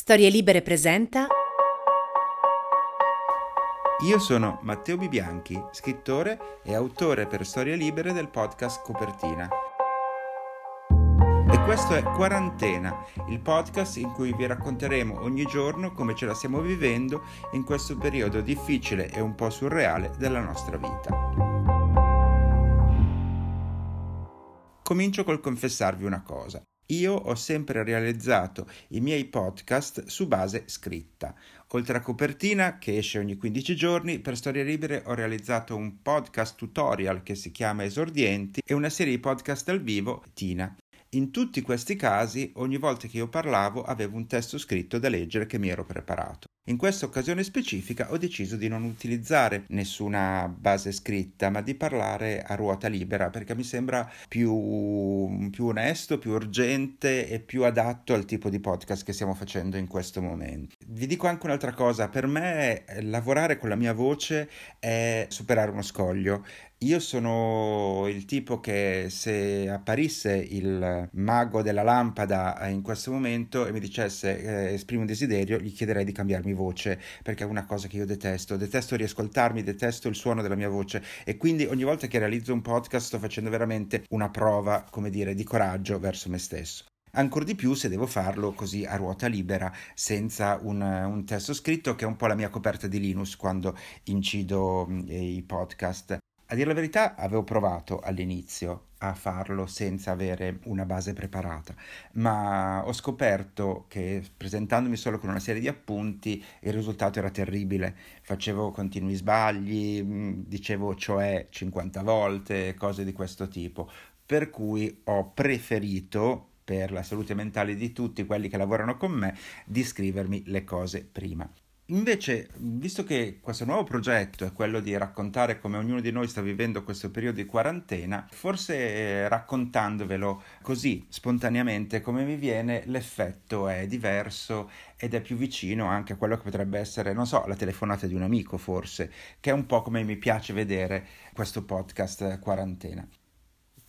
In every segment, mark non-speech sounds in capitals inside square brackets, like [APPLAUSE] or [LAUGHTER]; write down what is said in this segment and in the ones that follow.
Storie Libere presenta Io sono Matteo Bibianchi, scrittore e autore per Storie Libere del podcast Copertina. E questo è Quarantena, il podcast in cui vi racconteremo ogni giorno come ce la stiamo vivendo in questo periodo difficile e un po' surreale della nostra vita. Comincio col confessarvi una cosa. Io ho sempre realizzato i miei podcast su base scritta. Oltre a copertina, che esce ogni 15 giorni, per Storie Libere ho realizzato un podcast tutorial che si chiama Esordienti e una serie di podcast dal vivo, Tina. In tutti questi casi, ogni volta che io parlavo, avevo un testo scritto da leggere che mi ero preparato. In questa occasione specifica ho deciso di non utilizzare nessuna base scritta, ma di parlare a ruota libera perché mi sembra più, più onesto, più urgente e più adatto al tipo di podcast che stiamo facendo in questo momento. Vi dico anche un'altra cosa, per me lavorare con la mia voce è superare uno scoglio. Io sono il tipo che se apparisse il mago della lampada in questo momento e mi dicesse eh, esprimo un desiderio, gli chiederei di cambiarmi voce perché è una cosa che io detesto. Detesto riascoltarmi, detesto il suono della mia voce e quindi ogni volta che realizzo un podcast sto facendo veramente una prova, come dire, di coraggio verso me stesso. Ancora di più se devo farlo così a ruota libera, senza un, un, testo scritto, che è un po' la mia coperta di Linux quando incido i podcast. A dire la verità, avevo provato all'inizio a farlo senza avere una base preparata, ma ho scoperto che presentandomi solo con una serie di appunti il risultato era terribile. Facevo continui sbagli, dicevo cioè 50 volte, cose di questo tipo. Per cui ho preferito per la salute mentale di tutti quelli che lavorano con me, di scrivermi le cose prima. Invece, visto che questo nuovo progetto è quello di raccontare come ognuno di noi sta vivendo questo periodo di quarantena, forse raccontandovelo così spontaneamente come mi viene, l'effetto è diverso ed è più vicino anche a quello che potrebbe essere, non so, la telefonata di un amico forse, che è un po' come mi piace vedere questo podcast quarantena.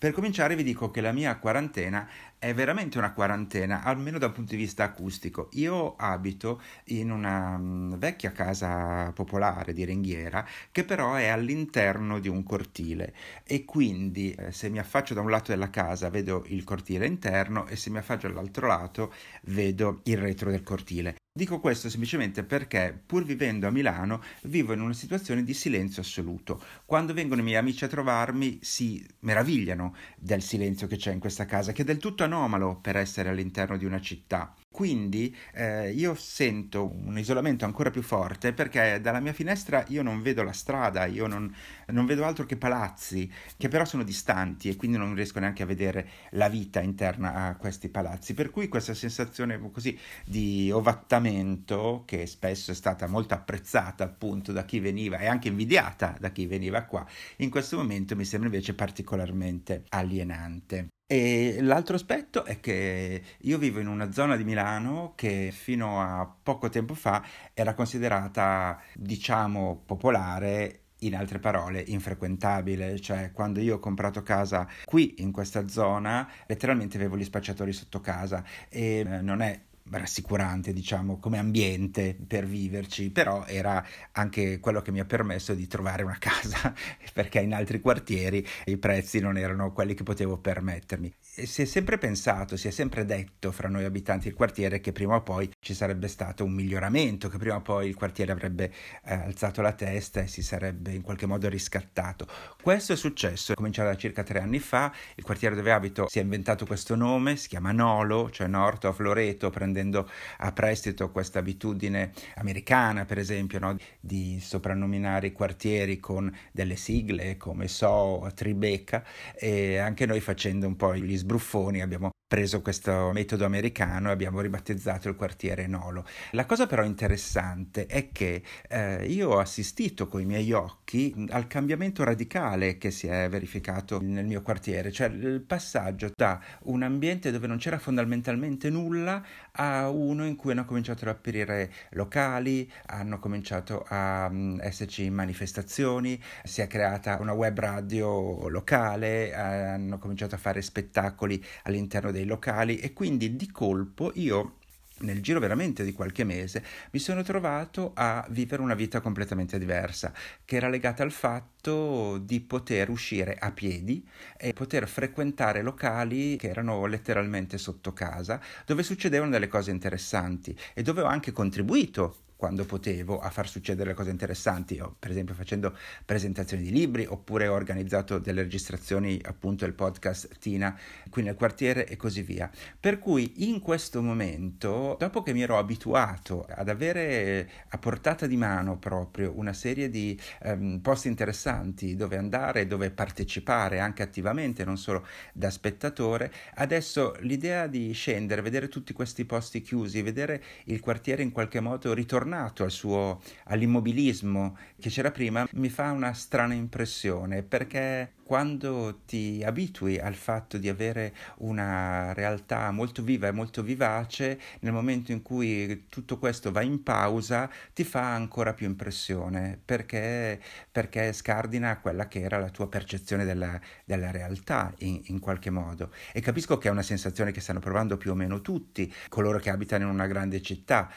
Per cominciare vi dico che la mia quarantena è veramente una quarantena, almeno dal punto di vista acustico. Io abito in una um, vecchia casa popolare di ringhiera che però è all'interno di un cortile e quindi eh, se mi affaccio da un lato della casa vedo il cortile interno e se mi affaccio dall'altro lato vedo il retro del cortile. Dico questo semplicemente perché, pur vivendo a Milano, vivo in una situazione di silenzio assoluto. Quando vengono i miei amici a trovarmi, si meravigliano del silenzio che c'è in questa casa, che è del tutto anomalo per essere all'interno di una città. Quindi eh, io sento un isolamento ancora più forte perché dalla mia finestra io non vedo la strada, io non, non, vedo altro che palazzi che però sono distanti e quindi non riesco neanche a vedere la vita interna a questi palazzi. Per cui questa sensazione così di ovattamento che spesso è stata molto apprezzata appunto da chi veniva e anche invidiata da chi veniva qua, in questo momento mi sembra invece particolarmente alienante. E l'altro aspetto è che io vivo in una zona di Milano che fino a poco tempo fa era considerata, diciamo, popolare in altre parole, infrequentabile, cioè quando io ho comprato casa qui in questa zona, letteralmente avevo gli spacciatori sotto casa. E eh, non è rassicurante, diciamo, come ambiente per viverci, però era anche quello che mi ha permesso di trovare una [LAUGHS] casa, perché in altri quartieri i prezzi non erano quelli che potevo permettermi. E si è sempre pensato, si è sempre detto fra noi abitanti del quartiere che prima o poi ci sarebbe stato un miglioramento, che prima o poi il quartiere avrebbe eh, alzato la testa e si sarebbe in qualche modo riscattato. Questo è successo, è cominciato da circa tre anni fa, il quartiere dove abito si è inventato questo nome, si chiama Nolo, cioè North of Loreto, prendendo prendendo a prestito questa abitudine americana, per esempio, no? di soprannominare i quartieri con delle sigle come So, Tribeca, e anche noi facendo un po' gli sbruffoni abbiamo preso questo metodo americano e abbiamo ribattezzato il quartiere Nolo. La cosa però interessante è che eh, io ho assistito con i miei occhi al cambiamento radicale che si è verificato nel mio quartiere, cioè il passaggio da un ambiente dove non c'era fondamentalmente nulla a uno in cui hanno cominciato ad aprire locali, hanno cominciato a um, esserci manifestazioni, si è creata una web radio locale, hanno cominciato a fare spettacoli all'interno dei dei locali e quindi di colpo io nel giro veramente di qualche mese mi sono trovato a vivere una vita completamente diversa, che era legata al fatto di poter uscire a piedi e poter frequentare locali che erano letteralmente sotto casa, dove succedevano delle cose interessanti e dove ho anche contribuito quando potevo a far succedere cose interessanti, Io, per esempio facendo presentazioni di libri oppure ho organizzato delle registrazioni appunto del podcast Tina qui nel quartiere e così via. Per cui in questo momento, dopo che mi ero abituato ad avere a portata di mano proprio una serie di um, posti interessanti dove andare, dove partecipare anche attivamente, non solo da spettatore, adesso l'idea di scendere, vedere tutti questi posti chiusi, vedere il quartiere in qualche modo ritornare tornato al suo, all'immobilismo che c'era prima, mi fa una strana impressione perché quando ti abitui al fatto di avere una realtà molto viva e molto vivace, nel momento in cui tutto questo va in pausa, ti fa ancora più impressione perché, perché scardina quella che era la tua percezione della, della realtà in, in qualche modo. E capisco che è una sensazione che stanno provando più o meno tutti, coloro che abitano in una grande città.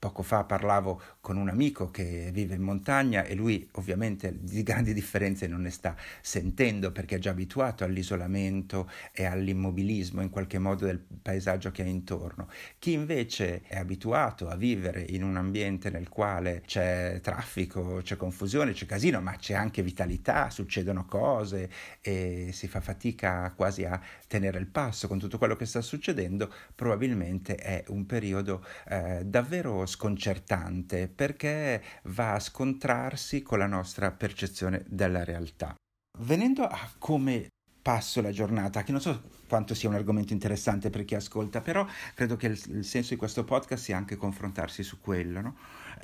Poco fa parlavo con un amico che vive in montagna e lui ovviamente di grandi differenze non ne sta sentendo perché è già abituato all'isolamento e all'immobilismo in qualche modo del paesaggio che ha intorno. Chi invece è abituato a vivere in un ambiente nel quale c'è traffico, c'è confusione, c'è casino, ma c'è anche vitalità, succedono cose e si fa fatica quasi a tenere il passo con tutto quello che sta succedendo, probabilmente è un periodo eh, davvero sconcertante perché va a scontrarsi con la nostra percezione della realtà. Venendo a come passo la giornata, che non so quanto sia un argomento interessante per chi ascolta, però credo che il, il senso di questo podcast sia anche confrontarsi su quello. No?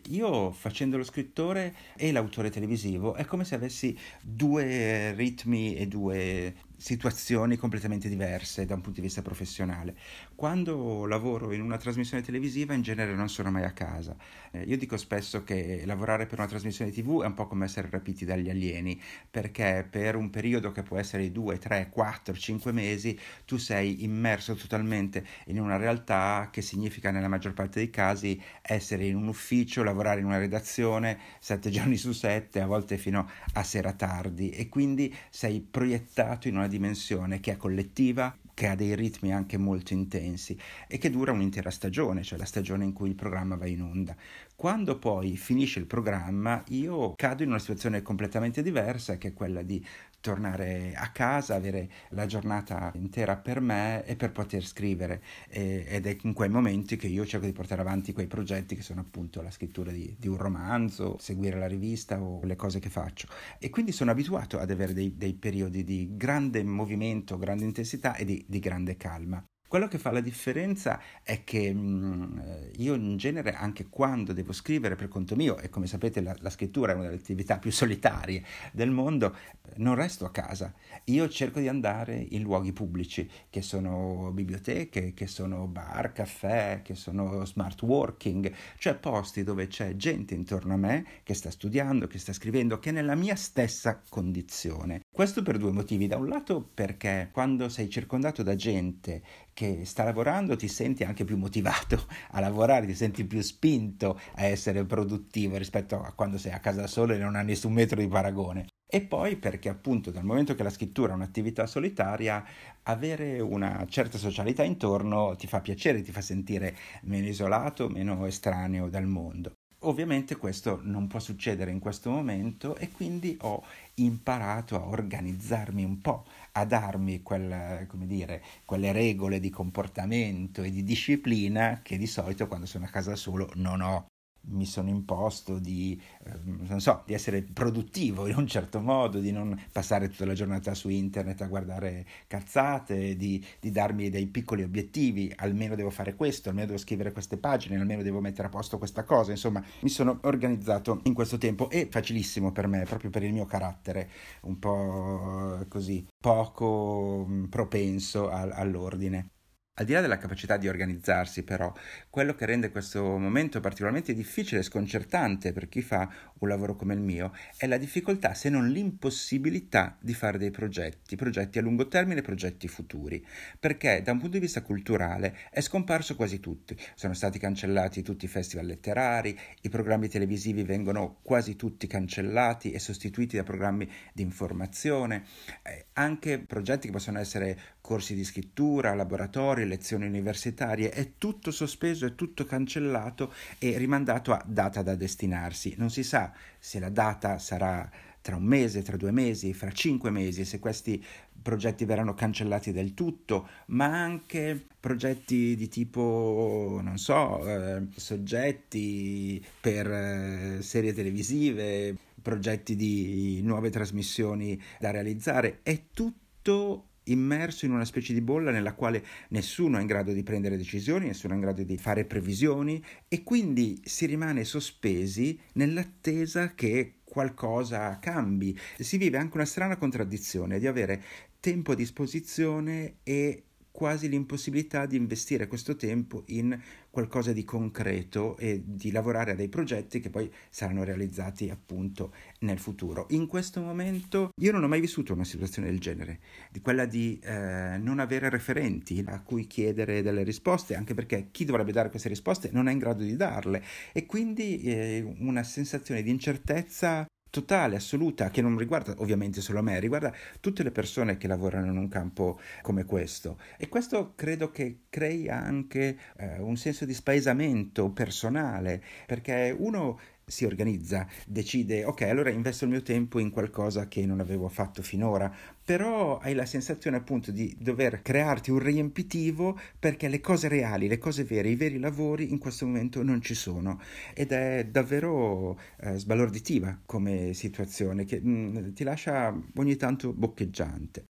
Io facendo lo scrittore e l'autore televisivo è come se avessi due ritmi e due situazioni completamente diverse da un punto di vista professionale. Quando lavoro in una trasmissione televisiva in genere non sono mai a casa. Eh, io dico spesso che lavorare per una trasmissione TV è un po' come essere rapiti dagli alieni, perché per un periodo che può essere di 2, 3, 4, 5 mesi tu sei immerso totalmente in una realtà che significa nella maggior parte dei casi essere in un ufficio, lavorare in una redazione sette [LAUGHS] giorni su sette, a volte fino a sera tardi e quindi sei proiettato in una dimensione che è collettiva, che ha dei ritmi anche molto intensi e che dura un'intera stagione, cioè la stagione in cui il programma va in onda. Quando poi finisce il programma io cado in una situazione completamente diversa che è quella di tornare a casa, avere la giornata intera per me e per poter scrivere e, ed è in quei momenti che io cerco di portare avanti quei progetti che sono appunto la scrittura di, di un romanzo, seguire la rivista o le cose che faccio e quindi sono abituato ad avere dei, dei periodi di grande movimento, grande intensità e di, di grande calma. Quello che fa la differenza è che mh, io in genere, anche quando devo scrivere per conto mio, e come sapete la, la, scrittura è una delle attività più solitarie del mondo, non resto a casa. Io cerco di andare in luoghi pubblici, che sono biblioteche, che sono bar, caffè, che sono smart working, cioè posti dove c'è gente intorno a me che sta studiando, che sta scrivendo, che è nella mia stessa condizione. Questo per due motivi. Da un lato perché quando sei circondato da gente che sta lavorando ti senti anche più motivato [LAUGHS] a lavorare, ti senti più spinto a essere produttivo rispetto a quando sei a casa solo e non hai nessun metro di paragone. E poi perché appunto dal momento che la scrittura è un'attività solitaria, avere una certa socialità intorno ti fa piacere, ti fa sentire meno isolato, meno estraneo dal mondo. Ovviamente questo non può succedere in questo momento e quindi ho imparato a organizzarmi un po', a darmi quel, dire, quelle regole di comportamento e di disciplina che di solito quando sono a casa solo non ho. Mi sono imposto di, eh, so, di essere produttivo in un certo modo, di non passare tutta la giornata su internet a guardare cazzate, di, di, darmi dei piccoli obiettivi, almeno devo fare questo, almeno devo scrivere queste pagine, almeno devo mettere a posto questa cosa, insomma mi sono organizzato in questo tempo e facilissimo per me, proprio per il mio carattere, un po' così, poco mm, propenso all'ordine. Al di là della capacità di organizzarsi, però, quello che rende questo momento particolarmente difficile e sconcertante per chi fa un lavoro come il mio è la difficoltà, se non l'impossibilità, di fare dei progetti, progetti a lungo termine, progetti futuri, perché da un punto di vista culturale è scomparso quasi tutti. Sono stati cancellati tutti i festival letterari, i programmi televisivi vengono quasi tutti cancellati e sostituiti da programmi di informazione, eh, anche progetti che possono essere corsi di scrittura, laboratori, lezioni universitarie, è tutto sospeso, è tutto cancellato e rimandato a data da destinarsi. Non si sa se la data sarà tra un mese, tra due mesi, fra cinque mesi, se questi progetti verranno cancellati del tutto, ma anche progetti di tipo, non so, eh, soggetti per eh, serie televisive, progetti di nuove trasmissioni da realizzare, è tutto immerso in una specie di bolla nella quale nessuno è in grado di prendere decisioni, nessuno è in grado di fare previsioni e quindi si rimane sospesi nell'attesa che qualcosa cambi. Si vive anche una strana contraddizione di avere tempo a disposizione e quasi l'impossibilità di investire questo tempo in qualcosa di concreto e di lavorare a dei progetti che poi saranno realizzati appunto nel futuro. In questo momento io non ho mai vissuto una situazione del genere, di quella di eh, non avere referenti a cui chiedere delle risposte, anche perché chi dovrebbe dare queste risposte non è in grado di darle e quindi eh, una sensazione di incertezza totale, assoluta, che non riguarda ovviamente solo me, riguarda tutte le persone che lavorano in un campo come questo. E questo credo che crei anche eh, un senso di spaesamento personale, perché uno si organizza, decide, ok, allora investo il mio tempo in qualcosa che non avevo fatto finora, però hai la sensazione appunto di dover crearti un riempitivo perché le cose reali, le cose vere, i veri lavori in questo momento non ci sono ed è davvero eh, sbalorditiva come situazione che mh, mm, ti lascia ogni tanto boccheggiante.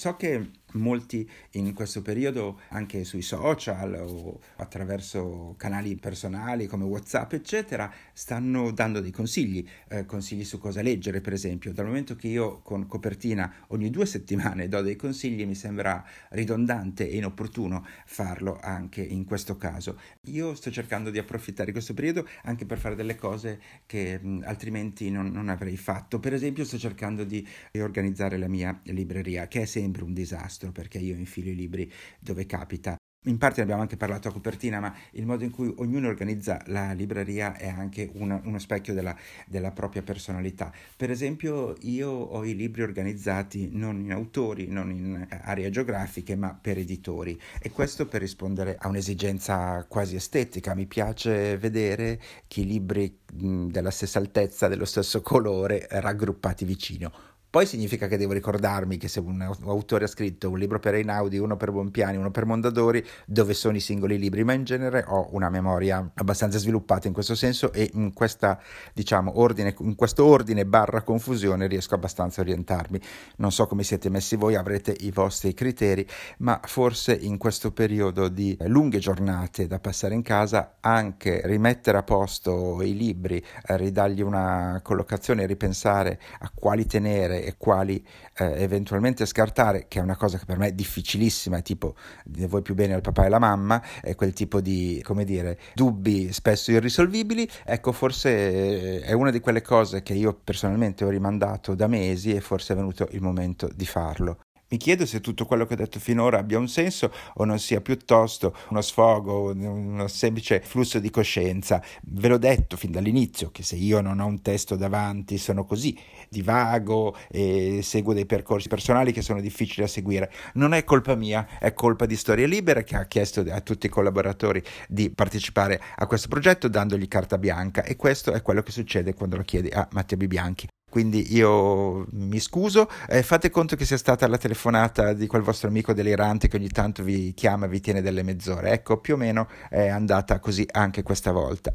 So che molti in questo periodo, anche sui social o attraverso canali personali come WhatsApp, eccetera, stanno dando dei consigli, eh, consigli su cosa leggere, per esempio. Dal momento che io con copertina ogni due settimane do dei consigli, mi sembra ridondante e inopportuno farlo anche in questo caso. Io sto cercando di approfittare di questo periodo anche per fare delle cose che mh, altrimenti non, non avrei fatto. Per esempio, sto cercando di riorganizzare la mia libreria, che è sempre un disastro perché io infilo i libri dove capita. In parte ne abbiamo anche parlato a copertina, ma il modo in cui ognuno organizza la libreria è anche una, uno specchio della, della, propria personalità. Per esempio, io ho i libri organizzati non in autori, non in aree geografiche, ma per editori. E questo per rispondere a un'esigenza quasi estetica. Mi piace vedere che i libri della stessa altezza, dello stesso colore, raggruppati vicino poi significa che devo ricordarmi che se un autore ha scritto un libro per Einaudi, uno per Bompiani, uno per Mondadori, dove sono i singoli libri, ma in genere ho una memoria abbastanza sviluppata in questo senso e in, questa, diciamo, ordine, in questo ordine barra confusione riesco abbastanza a orientarmi. Non so come siete messi voi, avrete i vostri criteri, ma forse in questo periodo di lunghe giornate da passare in casa anche rimettere a posto i libri, ridargli una collocazione, ripensare a quali tenere e quali eh, eventualmente scartare, che è una cosa che per me è difficilissima, tipo vuoi più bene al papà e alla mamma, è quel tipo di, come dire, dubbi spesso irrisolvibili, ecco forse eh, è una di quelle cose che io personalmente ho rimandato da mesi e forse è venuto il momento di farlo. Mi chiedo se tutto quello che ho detto finora abbia un senso o non sia piuttosto uno sfogo, uno semplice flusso di coscienza. Ve l'ho detto fin dall'inizio che se io non ho un testo davanti sono così, divago e seguo dei percorsi personali che sono difficili da seguire. Non è colpa mia, è colpa di Storia Libera che ha chiesto a tutti i collaboratori di partecipare a questo progetto dandogli carta bianca e questo è quello che succede quando lo chiedi a Matteo Bibianchi. Quindi io mi scuso, eh, fate conto che sia stata la telefonata di quel vostro amico delirante che ogni tanto vi chiama e vi tiene delle mezz'ore. Ecco, più o meno è andata così anche questa volta.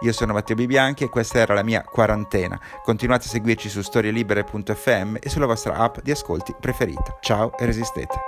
Io sono Matteo Bibianchi e questa era la mia quarantena. Continuate a seguirci su storielibere.fm e sulla vostra app di ascolti preferita. Ciao e resistete.